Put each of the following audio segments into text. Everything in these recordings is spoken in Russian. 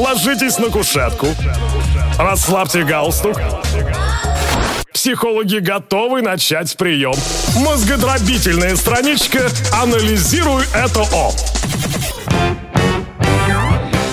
ложитесь на кушетку, расслабьте галстук. Психологи готовы начать прием. Мозгодробительная страничка «Анализируй это О».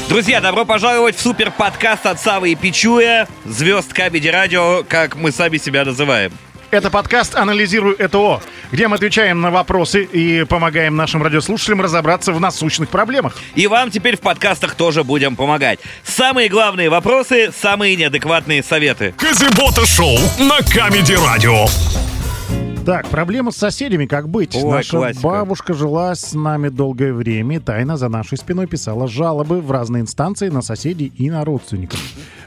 Друзья, добро пожаловать в супер подкаст от Савы и Пичуя, звезд Кабеди Радио, как мы сами себя называем. Это подкаст «Анализируй ЭТО», где мы отвечаем на вопросы и помогаем нашим радиослушателям разобраться в насущных проблемах. И вам теперь в подкастах тоже будем помогать. Самые главные вопросы, самые неадекватные советы. Казибота шоу на Камеди Радио. Так, проблема с соседями, как быть? Ой, Наша классика. бабушка жила с нами долгое время и тайно за нашей спиной писала жалобы в разные инстанции на соседей и на родственников.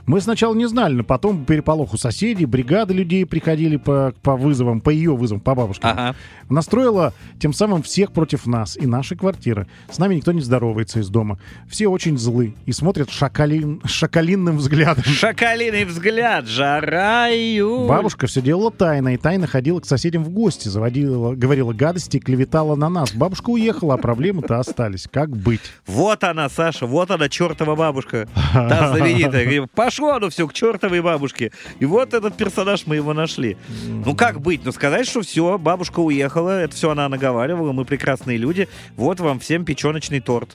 Мы сначала не знали, но потом переполох у соседей, бригады людей приходили по, по вызовам, по ее вызовам, по бабушке. Ага. Настроила тем самым всех против нас и нашей квартиры. С нами никто не здоровается из дома. Все очень злы и смотрят шакалин, шакалинным взглядом. Шакалиный взгляд, жара июль. Бабушка все делала тайно, и тайно ходила к соседям в гости, заводила, говорила гадости и клеветала на нас. Бабушка уехала, а проблемы-то остались. Как быть? Вот она, Саша, вот она, чертова бабушка. Та знаменитая. Пошло оно все к чертовой бабушке. И вот этот персонаж, мы его нашли. Ну как быть? Ну сказать, что все, бабушка уехала, это все она наговаривала, мы прекрасные люди. Вот вам всем печеночный торт.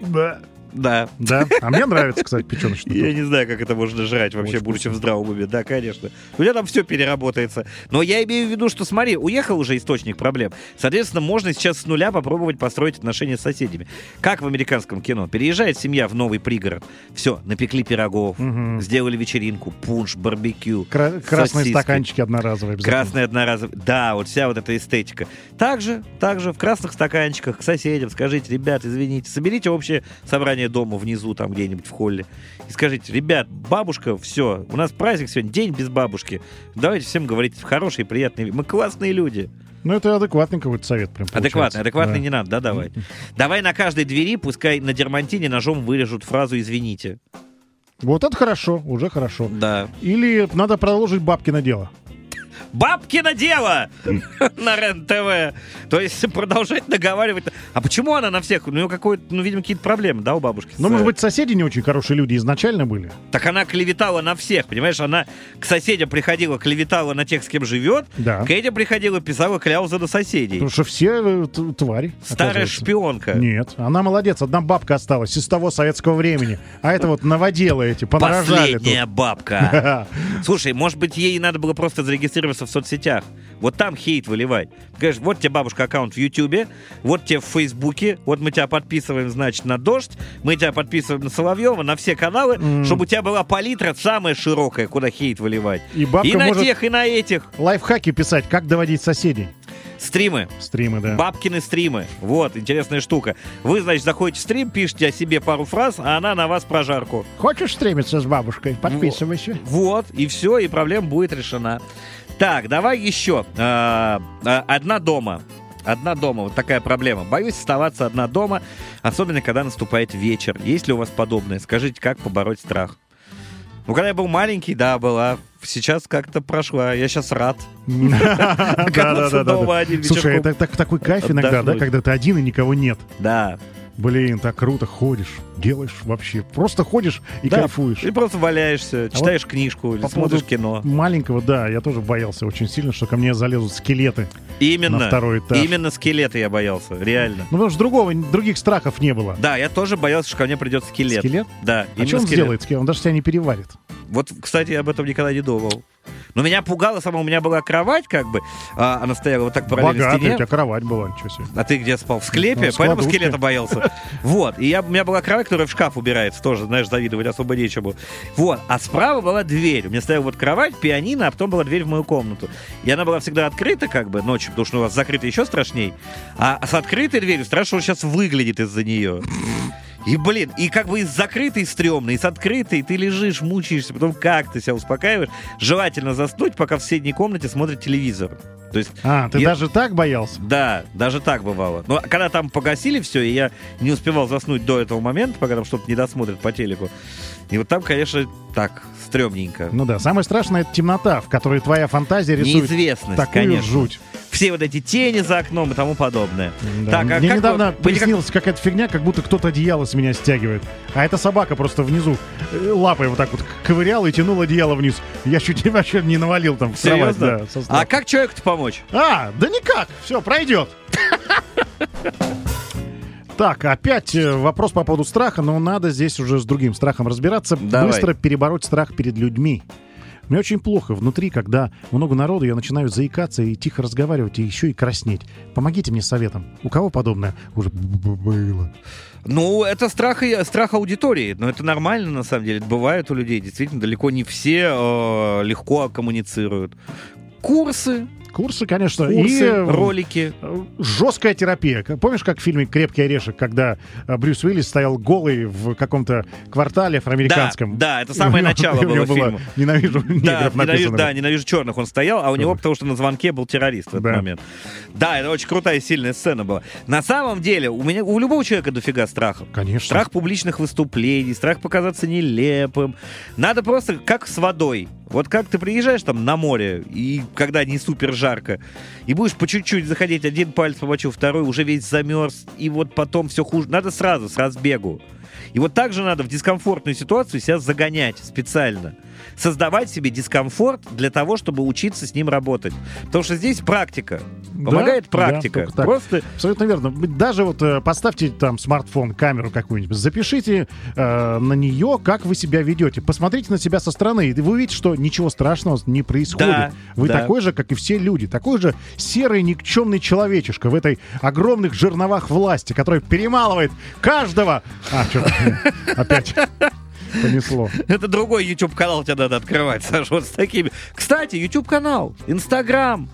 Да. Да. Да? А мне нравится, кстати, печеночный Я не знаю, как это можно жрать вообще, будучи в здравом уме. Да, конечно. У тебя там все переработается. Но я имею в виду, что смотри, уехал уже источник проблем. Соответственно, можно сейчас с нуля попробовать построить отношения с соседями. Как в американском кино. Переезжает семья в новый пригород. Все, напекли пирогов, сделали вечеринку, пунш, барбекю. Кра- красные сосиски. стаканчики одноразовые обязательно. Красный одноразовый. Да, вот вся вот эта эстетика. Также, также в красных стаканчиках к соседям скажите, ребят, извините, соберите общее собрание дома внизу, там где-нибудь в холле. И скажите, ребят, бабушка, все, у нас праздник сегодня, день без бабушки. Давайте всем говорить хорошие, приятные. Мы классные люди. Ну, это адекватный какой-то совет прям Адекватный, получается. адекватный Да. не надо, да, давай. Давай на каждой двери, пускай на дермантине ножом вырежут фразу «извините». Вот это хорошо, уже хорошо. Да. Или надо продолжить бабкино дело. Бабкино дело на РЕН-ТВ. То есть продолжать наговаривать. А почему она на всех? У нее какой-то, ну, видимо, какие-то проблемы, да, у бабушки? Ну, может быть, соседи не очень хорошие люди изначально были. Так она клеветала на всех, понимаешь? Она к соседям приходила, клеветала на тех, с кем живет. Да. К этим приходила, писала кляузы на соседей. Потому что все э, твари. Старая шпионка. Нет, она молодец. Одна бабка осталась из того советского времени. А это вот новоделы эти, понарожали Последняя тут. бабка. Слушай, может быть, ей надо было просто зарегистрироваться в соцсетях. Вот там хейт выливать. Говоришь, вот тебе бабушка аккаунт в Ютубе, вот тебе в Фейсбуке, вот мы тебя подписываем, значит, на Дождь, мы тебя подписываем на Соловьева, на все каналы, М. чтобы у тебя была палитра самая широкая, куда хейт выливать. И бабка и на может тех, и на этих. лайфхаки писать, как доводить соседей. Стримы. Стримы, да. Бабкины стримы. Вот, интересная штука. Вы, значит, заходите в стрим, пишете о себе пару фраз, а она на вас прожарку. Хочешь стримиться с бабушкой? Подписывайся. Вот, и все, и проблема будет решена. Так, давай еще. А, а, Одна дома. Одна дома, вот такая проблема. Боюсь оставаться одна дома, особенно когда наступает вечер. Есть ли у вас подобное? Скажите, как побороть страх? Ну, когда я был маленький, да, была. Сейчас как-то прошла. Я сейчас рад. Оказаться дома один Слушай, это так- такой кайф иногда, да, когда ты один и никого нет. Да. Блин, так круто ходишь, делаешь вообще. Просто ходишь и Да, кайфуешь. И просто валяешься, читаешь книжку или по смотришь кино. Маленького, да, я тоже боялся очень сильно, что ко мне залезут скелеты Именно. на второй этаж. Именно скелеты я боялся, реально. Ну, потому что другого, других страхов не было. Да, я тоже боялся, что ко мне придет скелет. Скелет? Да, А что он скелет. сделает? скелет? Он даже тебя не переварит. Вот, кстати, я об этом никогда не думал. Но меня пугало само, у меня была кровать, как бы, а, она стояла вот так параллельно Богатый, у стене. тебя кровать была, ничего себе. А ты где спал? В склепе? Ну, в Поэтому скелета боялся. Вот. И я, у меня была кровать, которая в шкаф убирается тоже, знаешь, завидовать особо нечему. Вот. А справа была дверь. У меня стояла вот кровать, пианино, а потом была дверь в мою комнату. И она была всегда открыта, как бы, ночью, потому что у вас закрыто еще страшней. А с открытой дверью страшно, что сейчас выглядит из-за нее. И, блин, и как бы и с закрытой стрёмно, и с открытой ты лежишь, мучаешься, потом как ты себя успокаиваешь. Желательно заснуть, пока в соседней комнате смотрит телевизор. То есть А, ты Я- даже так боялся? да, даже так бывало. Но когда там погасили все, и я не успевал заснуть до этого момента, пока там что-то не досмотрят по телеку, И вот там, конечно, так, стрёмненько. Ну да, самое страшное это темнота, в которой твоя фантазия рисует Неизвестность, такую конечно. жуть. Все вот эти тени за окном и тому подобное. Да. Так, а Мне как недавно вы- приснилась какая-то фигня, как будто кто-то одеяло с меня стягивает. А эта собака просто внизу э, лапой вот так вот ковыряла и тянула одеяло вниз. Я чуть вообще не навалил там в кровать. Да, а как человеку-то помочь? А, да никак, все, пройдет. Так, опять э, вопрос по поводу страха, но надо здесь уже с другим страхом разбираться. Давай. Быстро перебороть страх перед людьми. Мне очень плохо внутри, когда много народу, я начинаю заикаться и тихо разговаривать, и еще и краснеть. Помогите мне советом. У кого подобное уже было? Ну, это страх, страх аудитории, но это нормально, на самом деле. Это бывает у людей, действительно, далеко не все э, легко коммуницируют. Курсы, Курсы, конечно. курсы, и э, ролики. жесткая терапия. Помнишь, как в фильме «Крепкий орешек», когда э, Брюс Уиллис стоял голый в каком-то квартале афроамериканском? Да, да, это самое него- начало было фильма. «Ненавижу Да, негров» ненавижу, написано. да, ненавижу черных он стоял, а у него, потому что на звонке был террорист в этот Да. момент. Да, это очень крутая и сильная сцена была. На самом деле, у меня у любого человека дофига страха. Конечно. Страх публичных выступлений, страх показаться нелепым. Надо просто, как с водой. Вот как ты приезжаешь там на море, и когда не супер жарко, и будешь по чуть-чуть заходить, один палец помочу, второй уже весь замерз, и вот потом все хуже. Надо сразу, с разбегу. И вот так же надо в дискомфортную ситуацию себя загонять специально. Создавать себе дискомфорт для того, чтобы учиться с ним работать. Потому что здесь практика. Да, Помогает да, практика. так. Просто Абсолютно верно. Даже вот э, поставьте там смартфон, камеру какую-нибудь, запишите э, на нее, как вы себя ведете. Посмотрите на себя со стороны, и вы увидите, что ничего страшного не происходит. Да, вы да. такой же, как и все люди. Такой же серый никчемный человечишка в этой огромных жерновах власти, который перемалывает каждого... А, что опять понесло. Это другой YouTube-канал тебе надо открывать, Саша, вот с такими. Кстати, YouTube-канал, Инстаграм.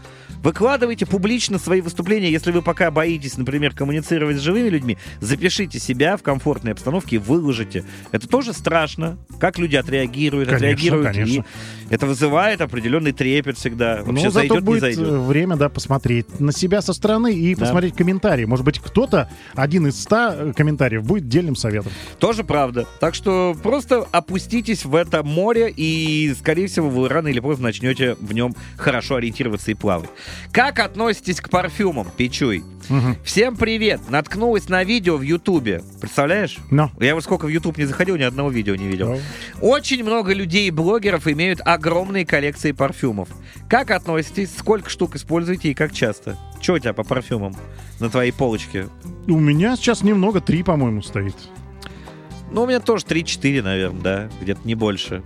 Выкладывайте публично свои выступления. Если вы пока боитесь, например, коммуницировать с живыми людьми, запишите себя в комфортной обстановке и выложите. Это тоже страшно. Как люди отреагируют, Конечно, отреагируют. конечно. И это вызывает определенный трепет всегда. Вообще Ну, зато зайдет, не будет зайдет. э, время, да, посмотреть на себя со стороны и Да. посмотреть комментарии. Может быть, кто-то, один из ста э, комментариев, будет дельным советом. Тоже правда. Так что просто опуститесь в это море, и, скорее всего, вы рано или поздно начнете в нем хорошо ориентироваться и плавать. Как относитесь к парфюмам, Пичуй? Мгм. Всем привет! Наткнулась на видео в Ютубе. Представляешь? Но. Я вот сколько в Ютуб не заходил, ни одного видео не видел. Да. Очень много людей и блогеров имеют огромные коллекции парфюмов. Как относитесь? Сколько штук используете и как часто? Что у тебя по парфюмам на твоей полочке? У меня сейчас немного, три, по-моему, стоит. Ну, у меня тоже 3-4, наверное, да, где-то не больше.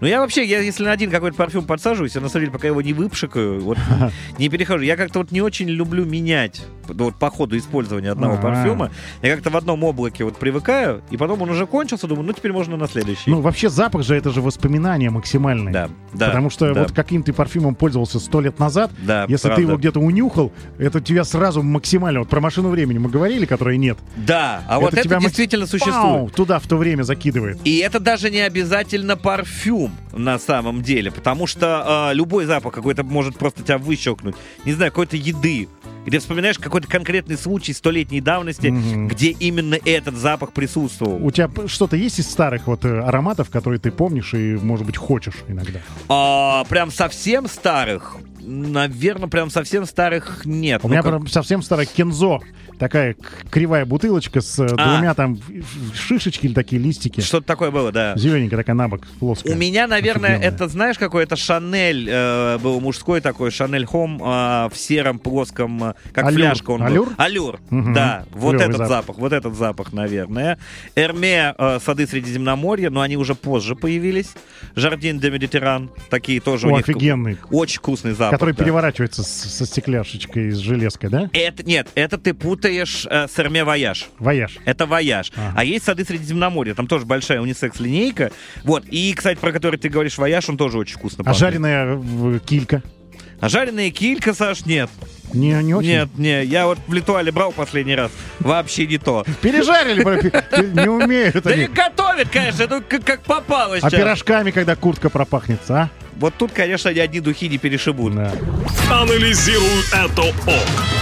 Ну, я вообще, я, если на один какой-то парфюм подсаживаюсь, я на самом деле, пока его не выпшикаю, вот не перехожу. Я как-то вот не очень люблю менять ну, вот по ходу использования одного А. парфюма. Я как-то в одном облаке вот привыкаю, и потом он уже кончился, думаю, ну, теперь можно на следующий. Ну, вообще запах же это же воспоминание максимальное. да, да. Потому что да, вот каким ты парфюмом пользовался сто лет назад, да, если правда. ты его где-то унюхал, это тебя сразу максимально... Вот про машину времени мы говорили, которой нет. Да, а вот это тебя макс- действительно существует. Пау, туда в то время закидывает. И это даже не обязательно парфюм на самом деле, потому что э, любой запах какой-то может просто тебя выщелкнуть. Не знаю, какой-то еды. Ты вспоминаешь какой-то конкретный случай столетней давности, Мгм. где именно этот запах присутствовал. У тебя что-то есть из старых вот э, ароматов, которые ты помнишь и, может быть, хочешь иногда? А, прям совсем старых? Наверное, прям совсем старых нет. У Ну, меня как- прям совсем старая Кензо. Такая кривая бутылочка с э, А. двумя там шишечки или такие листики. Что-то такое было, да. Зелененькая такая на бок, плоская. У меня, наверное, Офигенная. это, знаешь, какой это Шанель э, был мужской такой, Шанель Хом э, в сером плоском, э, как Аллюр. фляжка он был. Аллюр? Мгм. да. Вот Клёвый этот запах. запах. вот этот запах, наверное. Эрме э, Сады Средиземноморья, но они уже позже появились. Jardin de Méditerranée, такие тоже у О, них. офигенный. Очень вкусный запах. который да. переворачивается со стекляшечкой с железкой, да? Это, нет, это ты путаешь э, с Hermès Voyage. Voyage. Это вояж. Ага. А есть сады Средиземноморья, там тоже большая унисекс-линейка. Вот. И, кстати, про который ты говоришь вояж, он тоже очень вкусно А пахнет. жареная в- килька? А жареная килька, Саш, нет. Не, не очень? Нет, не. Я вот в Л'Этуале брал последний раз. Вообще не то. Пережарили, не умеют Да не они. готовят, конечно, ну как, попало А пирожками, когда куртка пропахнется, а? Вот тут, конечно, ни одни духи не перешибут. Да. Анализируй это О.